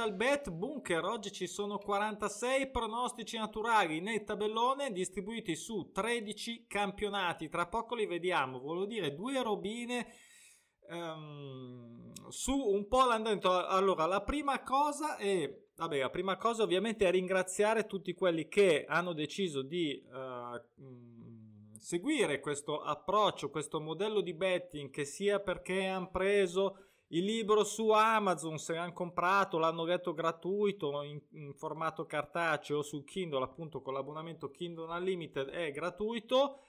dal Bet Bunker. Oggi ci sono 46 pronostici naturali nel tabellone distribuiti su 13 campionati. Tra poco li vediamo. Volevo dire due robine um, su un po' l'andamento. Allora, la prima cosa è, vabbè, la prima cosa ovviamente è ringraziare tutti quelli che hanno deciso di uh, seguire questo approccio, questo modello di betting che sia perché hanno preso il libro su Amazon, se l'hanno comprato, l'hanno letto gratuito in, in, formato cartaceo su Kindle, appunto con l'abbonamento Kindle Unlimited è gratuito.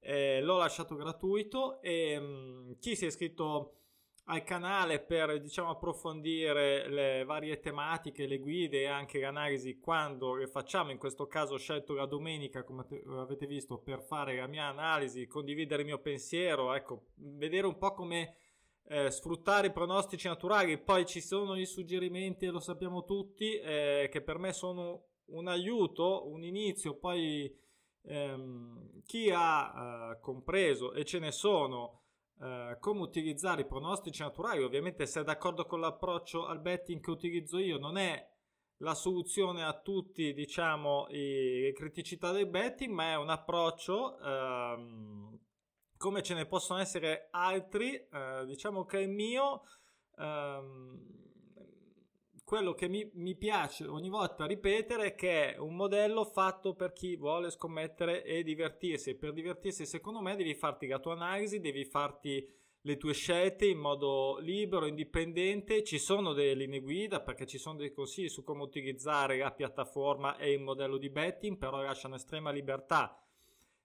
Eh, l'ho lasciato gratuito e mh, mm, chi si è iscritto al canale per diciamo approfondire le varie tematiche, le guide e anche l'analisi quando le facciamo. In questo caso ho scelto la domenica, come avete visto, per fare la mia analisi, condividere il mio pensiero, ecco, vedere un po' come eh, sfruttare i pronostici naturali. Poi ci sono i suggerimenti, lo sappiamo tutti, eh, che per me sono un aiuto, un inizio. Poi ehm, chi ha eh, compreso, e ce ne sono, eh, come utilizzare i pronostici naturali, ovviamente se è d'accordo con l'approccio al betting che utilizzo io, non è la soluzione a tutti, diciamo, le criticità del betting, ma è un approccio ehm, come ce ne possono essere altri, eh, diciamo che il mio, ehm, quello che mi, mi, piace ogni volta ripetere è che è un modello fatto per chi vuole scommettere e divertirsi. Per divertirsi, secondo me, devi farti la tua analisi, devi farti le tue scelte in modo libero, indipendente. Ci sono delle linee guida perché ci sono dei consigli su come utilizzare la piattaforma e il modello di betting, però lasciano estrema libertà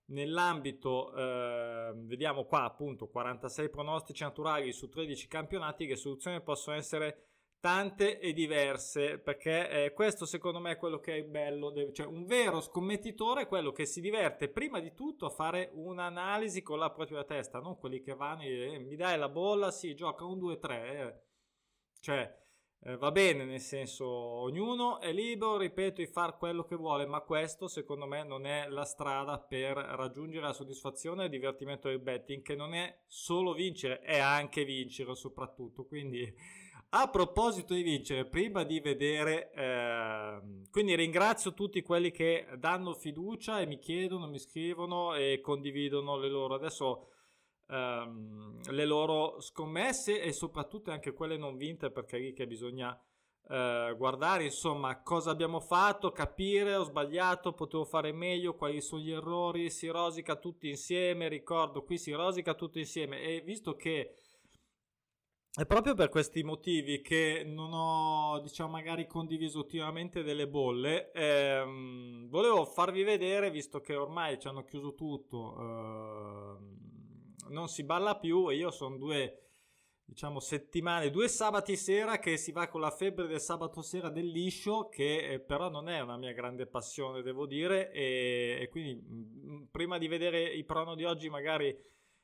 Nell'ambito, eh, vediamo qua appunto 46 pronostici naturali su 13 campionati, le soluzioni possono essere tante e diverse perché eh, questo secondo me è quello che è bello, cioè un vero scommettitore è quello che si diverte prima di tutto a fare un'analisi con la propria testa, non quelli che vanno e eh, mi dai la bolla, sì, gioca un 2-3, eh. cioè eh, va bene, nel senso, ognuno è libero, ripeto, di fare quello che vuole, ma questo secondo me non è la strada per raggiungere la soddisfazione e il divertimento del betting, che non è solo vincere, è anche vincere soprattutto. Quindi, a proposito di vincere, prima di vedere, eh, quindi ringrazio tutti quelli che danno fiducia e mi chiedono, mi scrivono e condividono le loro. Adesso ehm, le loro scommesse e soprattutto anche quelle non vinte perché lì che bisogna eh, guardare insomma cosa abbiamo fatto, capire ho sbagliato, potevo fare meglio, quali sono gli errori, si rosica tutti insieme, ricordo qui si rosica tutti insieme e visto che è proprio per questi motivi che non ho, diciamo, magari condiviso ultimamente delle bolle. Ehm, volevo farvi vedere, visto che ormai ci hanno chiuso tutto, ehm, non si balla più e io sono due diciamo settimane, due sabati sera che si va con la febbre del sabato sera del liscio che eh, però non è una mia grande passione devo dire e, e quindi mh, mm, prima di vedere i prono di oggi magari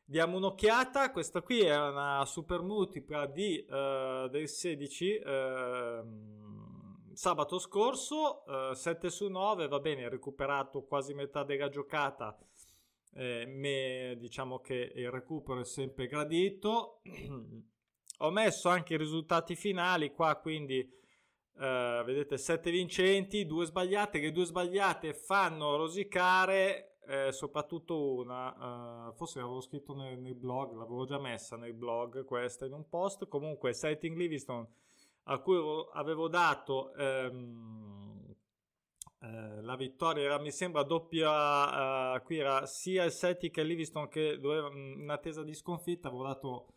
diamo un'occhiata. Questa qui è una super multipla di, uh, del 16 uh, sabato scorso uh, 7 su 9 va bene recuperato quasi metà della giocata eh, me, diciamo che il recupero è sempre gradito. Ho messo anche i risultati finali qua, quindi eh, vedete 7 vincenti, 2 sbagliate, che due sbagliate fanno rosicare, eh, soprattutto una, uh, forse l'avevo scritto nel, nel, blog, l'avevo già messa nel blog questa in un post, comunque Sighting Livingston a cui avevo dato ehm, eh, la vittoria era, mi sembra, doppia. Uh, qui era sia il Celtic che Livingston che doveva, in attesa di sconfitta. Avevo dato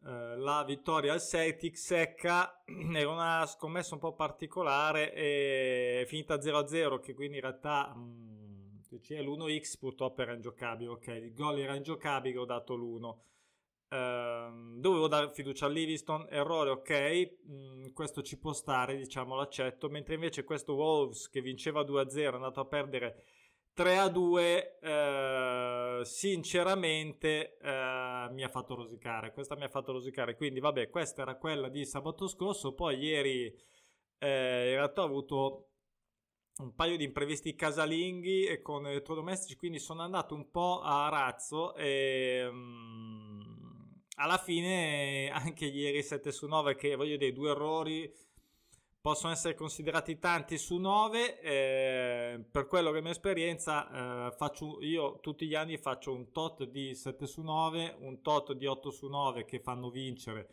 uh, la vittoria al Celtic secca. Era una scommessa un po' particolare e finita 0-0. Che quindi in realtà mh, l'1x purtroppo era ingiocabile. Ok, il gol era ingiocabile, ho dato l'1. Uh, dovevo dare fiducia a Livingston, errore ok, mm, questo ci può stare, diciamo l'accetto, mentre invece questo Wolves che vinceva 2-0 è andato a perdere 3-2, uh, sinceramente uh, mi ha fatto rosicare, questa mi ha fatto rosicare, quindi vabbè questa era quella di sabato scorso, poi ieri eh, in realtà ho avuto un paio di imprevisti casalinghi e con elettrodomestici, quindi sono andato un po' a razzo e... Um, alla fine anche ieri 7 su 9 che voglio dire due errori possono essere considerati tanti su 9 eh, per quello che è mia esperienza eh, faccio, io tutti gli anni faccio un tot di 7 su 9 un tot di 8 su 9 che fanno vincere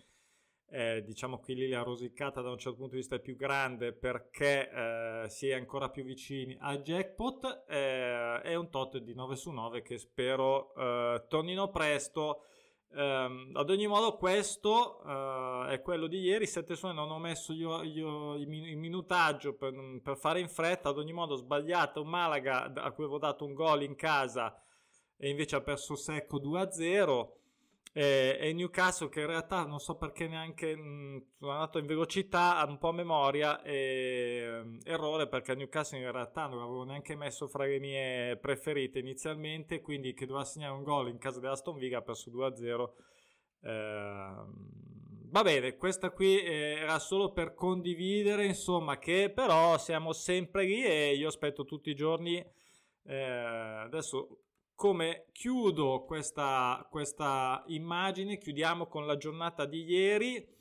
eh, diciamo che lì la rosicata da un certo punto di vista è più grande perché eh, si è ancora più vicini al jackpot eh, e un tot di 9 su 9 che spero eh, tornino presto Um, ad ogni modo, questo uh, è quello di ieri. 7 su non ho messo io, io il, minutaggio per, per, fare in fretta. Ad ogni modo, ho sbagliato un Malaga a cui avevo dato un gol in casa e invece ha perso secco 2-0 e, e Newcastle che in realtà non so perché neanche mh, sono andato in velocità un po' a memoria e um, errore perché Newcastle in realtà non l'avevo neanche messo fra le mie preferite inizialmente quindi che doveva segnare un gol in casa dell'Aston Villa ha perso 2-0 eh, va bene questa qui era solo per condividere insomma che però siamo sempre lì e io aspetto tutti i giorni. Eh, adesso come chiudo questa, questa immagine, chiudiamo con la giornata di ieri.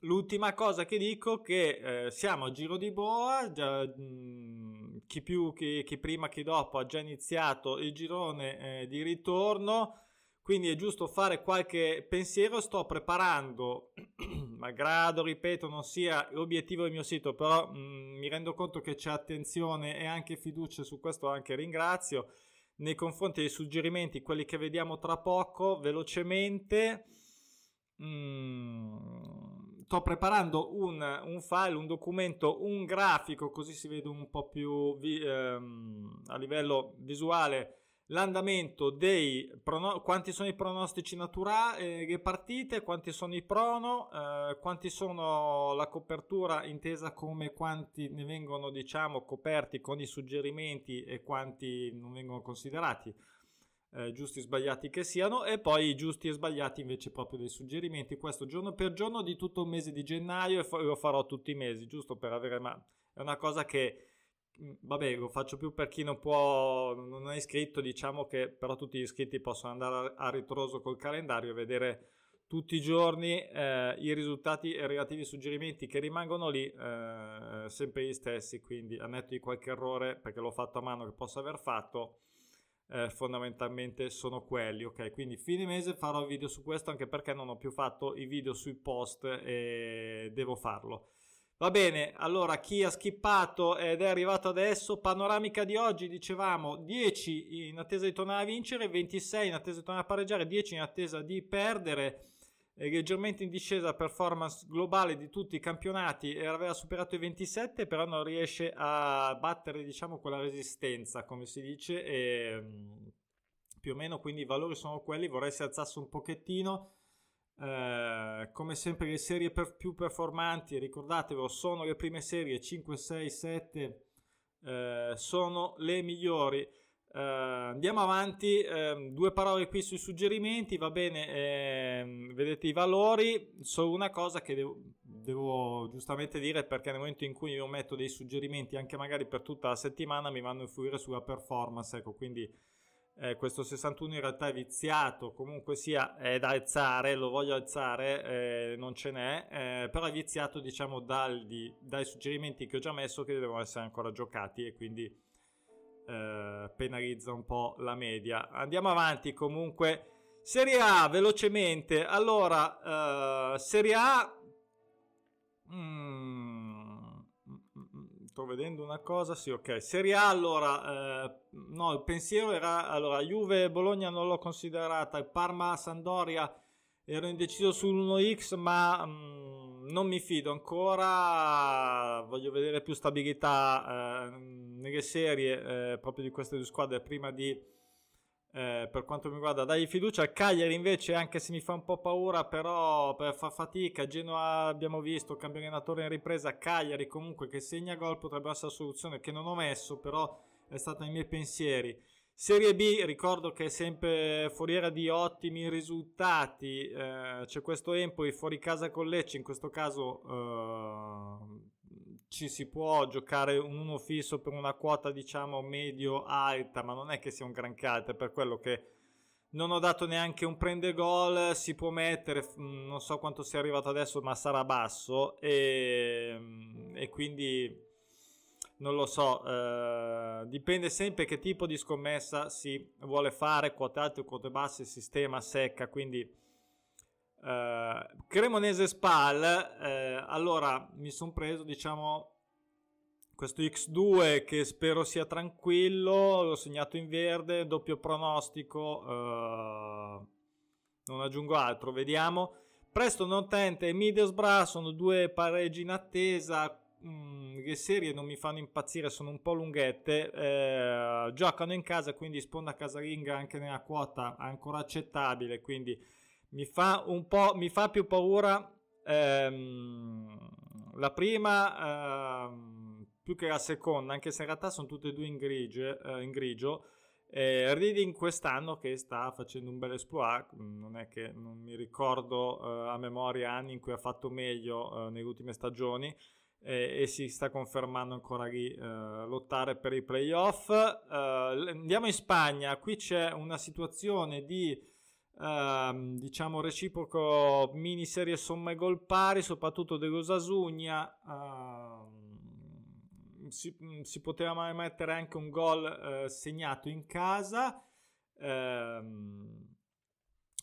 L'ultima cosa che dico è che eh, siamo a giro di boa, già, mh, mm, chi più, chi, chi, prima, chi dopo ha già iniziato il girone eh, di ritorno, quindi è giusto fare qualche pensiero. Sto preparando, malgrado, ripeto, non sia l'obiettivo del mio sito, però mh, mm, mi rendo conto che c'è attenzione e anche fiducia su questo, anche ringrazio nei confronti dei suggerimenti, quelli che vediamo tra poco, velocemente. Mm, sto preparando un, un, file, un documento, un grafico, così si vede un po' più vi, ehm, a livello visuale l'andamento dei prono- quanti sono i pronostici naturali, eh, partite, quanti sono i prono, eh, quanti sono la copertura intesa come quanti ne vengono diciamo coperti con i suggerimenti e quanti non vengono considerati eh, giusti e sbagliati che siano e poi i giusti e sbagliati invece proprio dei suggerimenti. Questo giorno per giorno di tutto il mese di gennaio e lo farò tutti i mesi giusto per avere ma è una cosa che vabbè, lo faccio più per chi non può, non è iscritto, diciamo che però tutti gli iscritti possono andare a ritroso col calendario e vedere tutti i giorni eh, i risultati e i relativi suggerimenti che rimangono lì, eh, sempre gli stessi, quindi a netto di qualche errore, perché l'ho fatto a mano che posso aver fatto, eh, fondamentalmente sono quelli, ok? Quindi fine mese farò video su questo anche perché non ho più fatto i video sui post e devo farlo. Va bene, allora chi ha skippato ed è arrivato adesso, panoramica di oggi, dicevamo 10 in attesa di tornare a vincere, 26 in attesa di tornare a pareggiare, 10 in attesa di perdere, leggermente in discesa performance globale di tutti i campionati e aveva superato i 27 però non riesce a battere diciamo quella resistenza come si dice e mm, più o meno quindi i valori sono quelli. Vorrei si alzasse un pochettino eh, come sempre le serie per più performanti, ricordatevelo, sono le prime serie 5, 6, 7, eh, sono le migliori. Eh, andiamo avanti, ehm, due parole qui sui suggerimenti, va bene, ehm, vedete i valori, solo una cosa che devo, devo, giustamente dire perché nel momento in cui io metto dei suggerimenti anche magari per tutta la settimana mi vanno a influire sulla performance, ecco, quindi eh, questo 61 in realtà è viziato, comunque sia è da alzare, lo voglio alzare, eh, non ce n'è, eh, però è viziato diciamo dagli, dai suggerimenti che ho già messo che devono essere ancora giocati e quindi eh, penalizza un po' la media. Andiamo avanti comunque. Serie A velocemente, allora, eh, Serie A... Mm, sto vedendo una cosa, sì, ok. Serie A, allora, eh, no, il pensiero era, allora, Juve Bologna non l'ho considerata, il Parma Sandoria ero indeciso sull'1x, ma mh, mm, non mi fido ancora, voglio vedere più stabilità eh, nelle serie eh, proprio di queste due squadre prima di eh, per quanto mi riguarda dai fiducia Cagliari invece anche se mi fa un po' paura però per far fatica Genoa abbiamo visto cambio allenatore in ripresa Cagliari comunque che segna gol potrebbe essere la soluzione che non ho messo però è stata nei miei pensieri. Serie B ricordo che è sempre foriera di ottimi risultati eh, c'è questo Empoli fuori casa con Lecce in questo caso eh, ci si può giocare un uno fisso per una quota diciamo medio alta, ma non è che sia un granché alta, per quello che non ho dato neanche un prende gol, si può mettere, mm, non so quanto sia arrivato adesso, ma sarà basso e, mm, e quindi non lo so, eh, dipende sempre che tipo di scommessa si vuole fare, quote alte o quote basse, sistema secca, quindi eh, Cremonese Spal, eh, allora mi sono preso diciamo questo X2 che spero sia tranquillo, l'ho segnato in verde, doppio pronostico, uh, non aggiungo altro, vediamo. Preston Notente e Middlesbrough sono due pareggi in attesa, mm, le serie non mi fanno impazzire, sono un po' lunghette, eh, giocano in casa, quindi sponda casalinga anche nella quota ancora accettabile, quindi mi fa un po' mi fa più paura ehm, la prima ehm, più che la seconda, anche se in realtà sono tutte e due in, grigio, eh, in grigio. Eh, Reading quest'anno che sta facendo un bel exploit, mm, non è che non mi ricordo eh, a memoria anni in cui ha fatto meglio eh, nelle ultime stagioni eh, e si sta confermando ancora lì eh, lottare per i playoff. andiamo in Spagna, qui c'è una situazione di Uh, diciamo reciproco miniserie somme gol pari soprattutto dell'Osasugna uh, si, mm, si, poteva mai mettere anche un gol eh, segnato in casa. Ehm,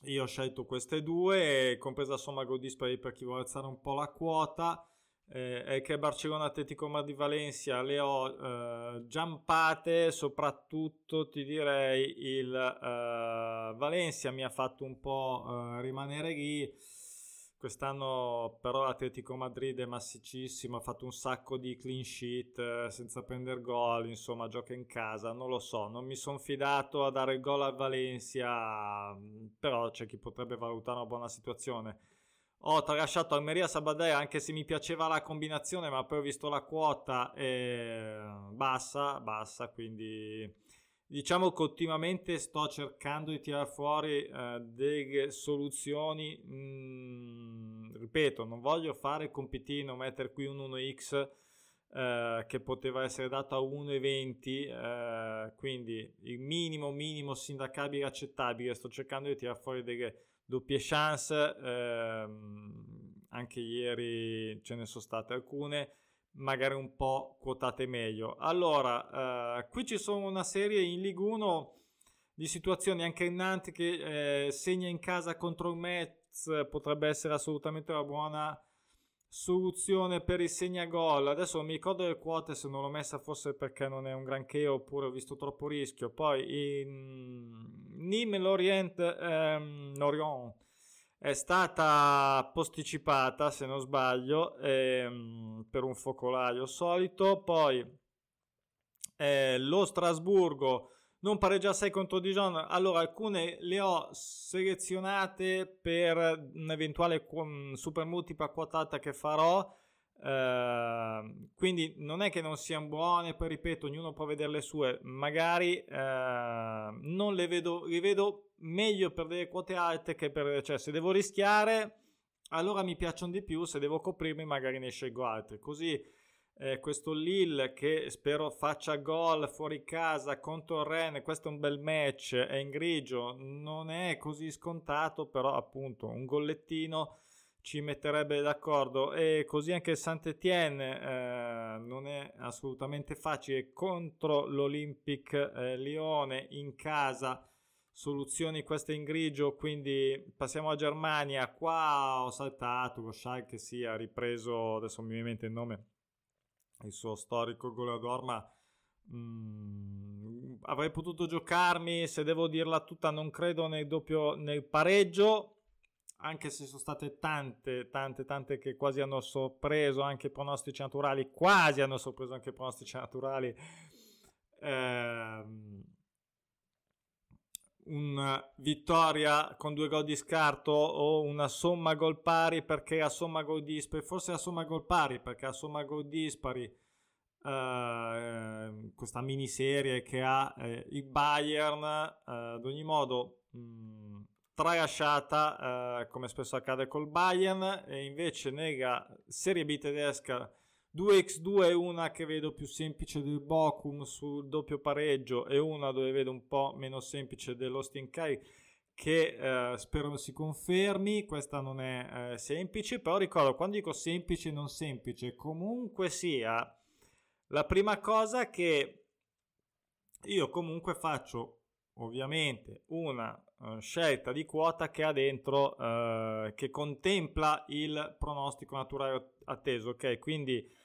io ho scelto queste due, compresa somma gol dispari per chi vuole alzare un po' la quota. Eh, che Barcellona Atletico Madrid Valencia le ho eh, giampate soprattutto ti direi il eh, Valencia mi ha fatto un po' eh, rimanere lì Quest'anno però Atletico Madrid è massicissimo, ha fatto un sacco di clean sheet eh, senza prendere gol, insomma gioca in casa, non lo so, non mi sono fidato a dare il gol a Valencia, però c'è chi potrebbe valutare una buona situazione. Ho tralasciato Almeria Sabadell anche se mi piaceva la combinazione, ma poi ho visto la quota e bassa, bassa, quindi Diciamo che ultimamente sto cercando di tirare fuori eh, delle soluzioni, mm, ripeto, non voglio fare compitino, mettere qui un 1x eh, che poteva essere dato a 1,20, eh, quindi il minimo minimo sindacabile accettabile, sto cercando di tirare fuori delle doppie chance, ehm, anche ieri ce ne sono state alcune, magari un po' quotate meglio. Allora, eh, qui ci sono una serie in Ligue 1 di situazioni anche in Nantes che eh, segna in casa contro il Metz, potrebbe essere assolutamente una buona soluzione per il segnagol. Adesso non mi ricordo le quote se non l'ho messa forse perché non è un granché oppure ho visto troppo rischio. Poi in Nîmes Lorient, ehm, Lorient è stata posticipata, se non sbaglio, ehm, per un focolaio solito. Poi eh, lo Strasburgo non pareggia 6 contro Dijon. Allora, alcune le ho selezionate per un'eventuale super multipla quotata che farò. Uh, quindi non è che non siano buone, poi ripeto, ognuno può vedere le sue, magari uh, non le vedo, le vedo meglio per delle quote alte che per, cioè se devo rischiare, allora mi piacciono di più, se devo coprirmi magari ne scelgo altre, così eh, questo Lille che spero faccia gol fuori casa contro Rennes, questo è un bel match, è in grigio, non è così scontato, però appunto un gollettino ci metterebbe d'accordo. E così anche il Saint-Étienne eh, non è assolutamente facile. Contro l'Olympic eh, Lione in casa soluzioni queste in grigio quindi passiamo a Germania. Qua ho saltato lo Schalke si ha ripreso adesso mi viene in mente il nome il suo storico goleador ma mm, avrei potuto giocarmi se devo dirla tutta non credo nel doppio nel pareggio anche se sono state tante, tante, tante che quasi hanno sorpreso anche i pronostici naturali, quasi hanno sorpreso anche i pronostici naturali. Eh, una vittoria con due gol di scarto o una somma gol pari perché la somma gol dispari, forse la somma gol pari perché la somma gol dispari, eh, questa miniserie che ha eh, il Bayern, eh, ad ogni modo... Mh, mm, tralasciata eh, come spesso accade col Bayern e invece nella Serie B tedesca 2x2 è una che vedo più semplice del Bochum sul doppio pareggio e una dove vedo un po' meno semplice dell'Austin Kai che eh, spero si confermi, questa non è eh, semplice, però ricordo quando dico semplice e non semplice, comunque sia, la prima cosa che io comunque faccio ovviamente una uh, scelta di quota che ha dentro, uh, che contempla il pronostico naturale atteso, ok? Quindi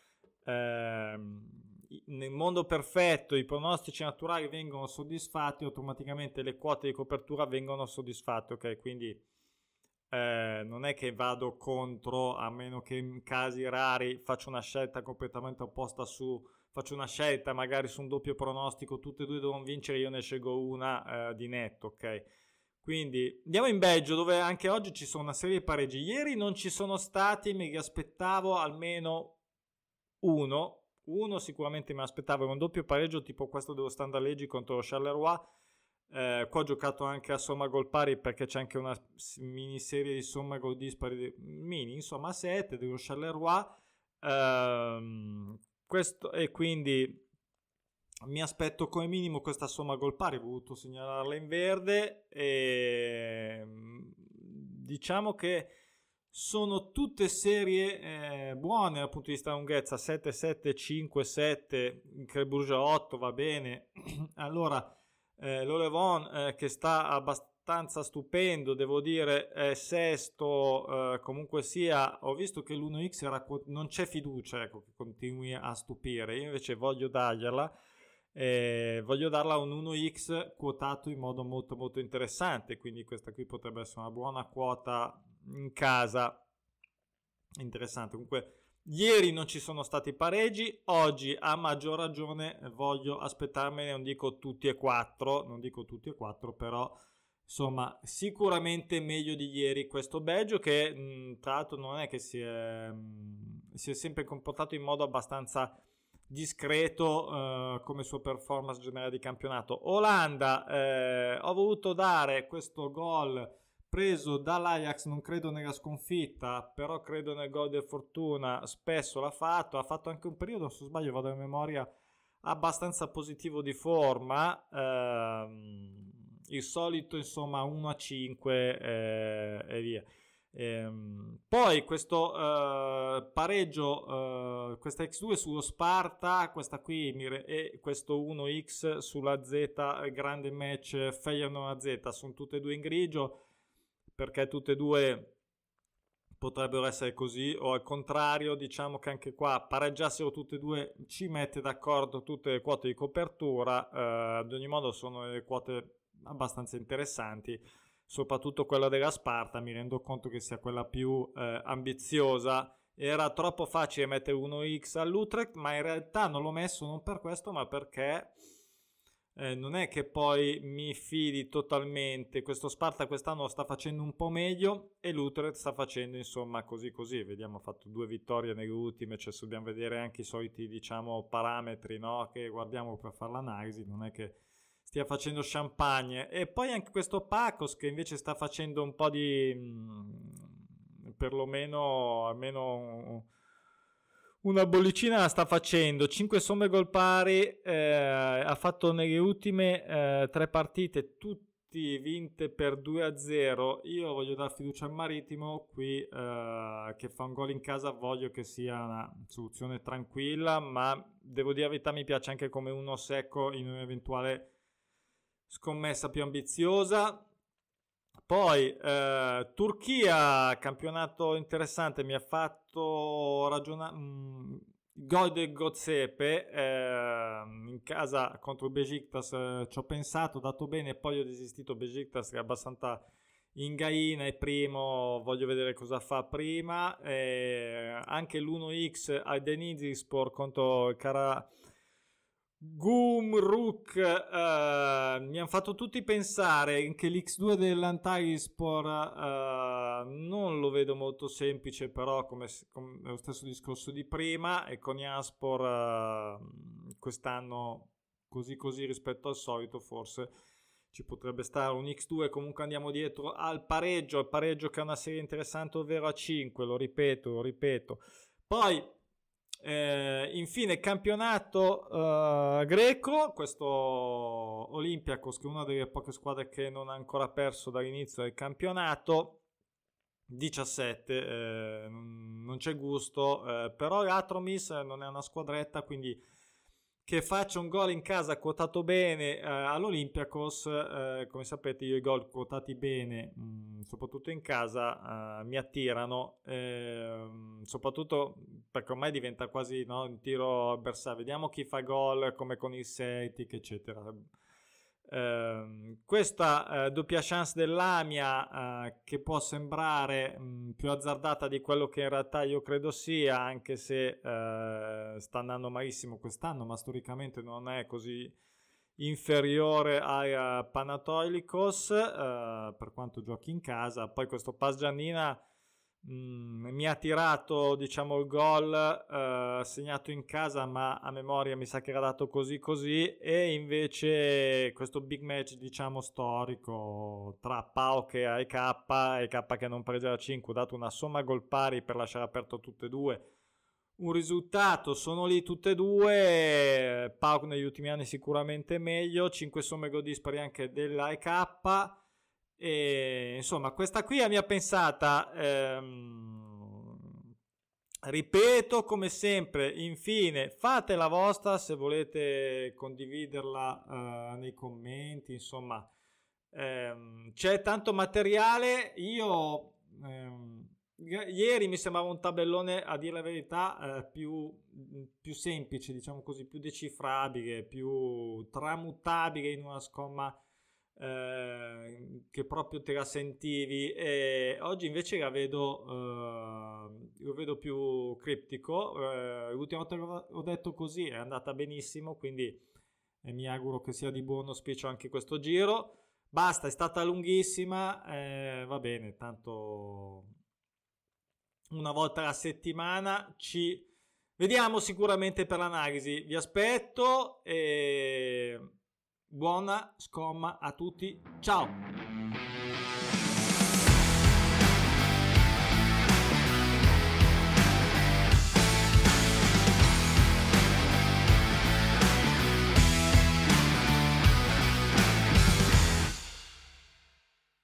nel mondo perfetto i pronostici naturali vengono soddisfatti, automaticamente le quote di copertura vengono soddisfatte, ok? Quindi eh, non è che vado contro, a meno che in casi rari faccio una scelta completamente opposta su, faccio una scelta magari su un doppio pronostico, tutte e due devono vincere, io ne scelgo una eh, di netto, ok? Quindi andiamo in Belgio dove anche oggi ci sono una serie di pareggi. Ieri non ci sono stati, mi aspettavo almeno uno, uno sicuramente mi aspettavo un doppio pareggio tipo questo dello Standard Leggi contro lo Charleroi. Eh, qua ho giocato anche a somma gol pari perché c'è anche una miniserie di somma gol dispari mini, insomma 7 dello Charleroi. Eh, questo, e quindi mi aspetto come minimo questa somma gol pari, ho voluto segnalarla in verde e diciamo che sono tutte serie eh, buone dal punto di vista lunghezza 7 7 5 7 Creburgia 8 va bene. Allora eh, l'Olevon eh, che sta abbastanza stupendo devo dire è sesto eh, comunque sia. Ho visto che l'1x era, non c'è fiducia ecco, che continui a stupire. Io invece voglio dargliela eh, voglio darla un 1x quotato in modo molto molto interessante quindi questa qui potrebbe essere una buona quota in casa. Interessante. Comunque, ieri non ci sono stati pareggi, oggi a maggior ragione voglio aspettarmene, non dico tutti e quattro, non dico tutti e quattro, però insomma sicuramente meglio di ieri questo Belgio che mh, tra l'altro non è che si è, mh, si è sempre comportato in modo abbastanza discreto uh, come sua performance generale di campionato. Olanda, eh, ho voluto dare questo gol preso dall'Ajax, non credo nella sconfitta, però credo nel gol del Fortuna, spesso l'ha fatto, ha fatto anche un periodo, se sbaglio vado a memoria, abbastanza positivo di forma, ehm, il solito insomma 1 a 5 eh, e via. Ehm, poi questo eh, pareggio, eh, questa X2 sullo Sparta, questa qui e questo 1X sulla Z, grande match Feyenoord Z, sono tutte e due in grigio perché tutte e due potrebbero essere così o al contrario diciamo che anche qua pareggiassero tutte e due ci mette d'accordo tutte le quote di copertura eh, ad ogni modo sono le quote abbastanza interessanti soprattutto quella della Sparta mi rendo conto che sia quella più eh, ambiziosa. Era troppo facile mettere 1x all'Utrecht ma in realtà non l'ho messo non per questo ma perché eh, non è che poi mi fidi totalmente. Questo Sparta quest'anno sta facendo un po' meglio e l'Utrecht sta facendo insomma così così. Vediamo, ha fatto due vittorie nelle ultime, cioè dobbiamo vedere anche i soliti diciamo parametri no? che guardiamo per fare l'analisi. Non è che stia facendo champagne. E poi anche questo Pacos che invece sta facendo un po' di... Mh, mm, perlomeno almeno una bollicina la sta facendo, 5 somme gol pari, eh, ha fatto nelle ultime eh, partite tutti vinte per 2 a 0. Io voglio dare fiducia al Marittimo qui eh, che fa un gol in casa, voglio che sia una soluzione tranquilla, ma devo dire la verità mi piace anche come uno secco in un'eventuale scommessa più ambiziosa. Poi eh, Turchia, campionato interessante, mi ha fatto ragionare. Mm, gol del Gozepe eh, in casa contro Besiktas eh, ci ho pensato, dato bene, poi ho desistito. Besiktas è abbastanza in gaina, è primo, voglio vedere cosa fa prima. Eh, anche l'1x al Denizlispor contro il Cara Gumruk uh, mi hanno fatto tutti pensare che l'X2 dell'Antarispor uh, non lo vedo molto semplice però come, come, lo stesso discorso di prima e con Jaspor uh, quest'anno così così rispetto al solito forse ci potrebbe stare un X2 comunque andiamo dietro al pareggio al pareggio che è una serie interessante ovvero a 5 lo ripeto lo ripeto. Poi Eh, infine, campionato uh, greco, questo Olympiacos, che è una delle poche squadre che non ha ancora perso dall'inizio del campionato. 17, eh, non c'è gusto, eh, però l'Atromis non è una squadretta, quindi che faccia un gol in casa quotato bene eh, all'Olympiacos, eh, come sapete io i gol quotati bene, mh, mm, soprattutto in casa, eh, mi attirano, ehm, soprattutto perché ormai diventa quasi no, un tiro avversario, vediamo chi fa gol come con il Celtic eccetera. Uh, questa uh, doppia chance dell'Amia uh, che può sembrare mh, mm, più azzardata di quello che in realtà io credo sia, anche se eh, sta andando malissimo quest'anno, ma storicamente non è così inferiore a Panatoilikos per quanto giochi in casa. Poi questo Paz Giannina Mm, mi ha tirato diciamo il gol eh, segnato in casa ma a memoria mi sa che era dato così così. E invece questo big match diciamo storico tra Pau che ha EK e K che non pregeva 5 ha dato una somma gol pari per lasciare aperto tutte e due. Un risultato sono lì tutte e due Pau negli ultimi anni sicuramente meglio 5 somme gol dispari anche della EK e, insomma, questa qui è mia pensata. Ehm, ripeto, come sempre, infine, fate la vostra se volete condividerla eh, nei commenti. Insomma, ehm, c'è tanto materiale. Io ehm, ieri mi sembrava un tabellone, a dire la verità, eh, più, più semplice, diciamo così, più decifrabile, più tramutabile in una scomma eh, che proprio te la sentivi. E oggi invece la vedo, eh, lo vedo più criptico. Eh, l'ultima volta che ho detto così è andata benissimo quindi eh, mi auguro che sia di buon auspicio anche questo giro. Basta è stata lunghissima eh, va bene tanto una volta alla settimana ci vediamo sicuramente per l'analisi. Vi aspetto e Buona scomma a tutti, ciao!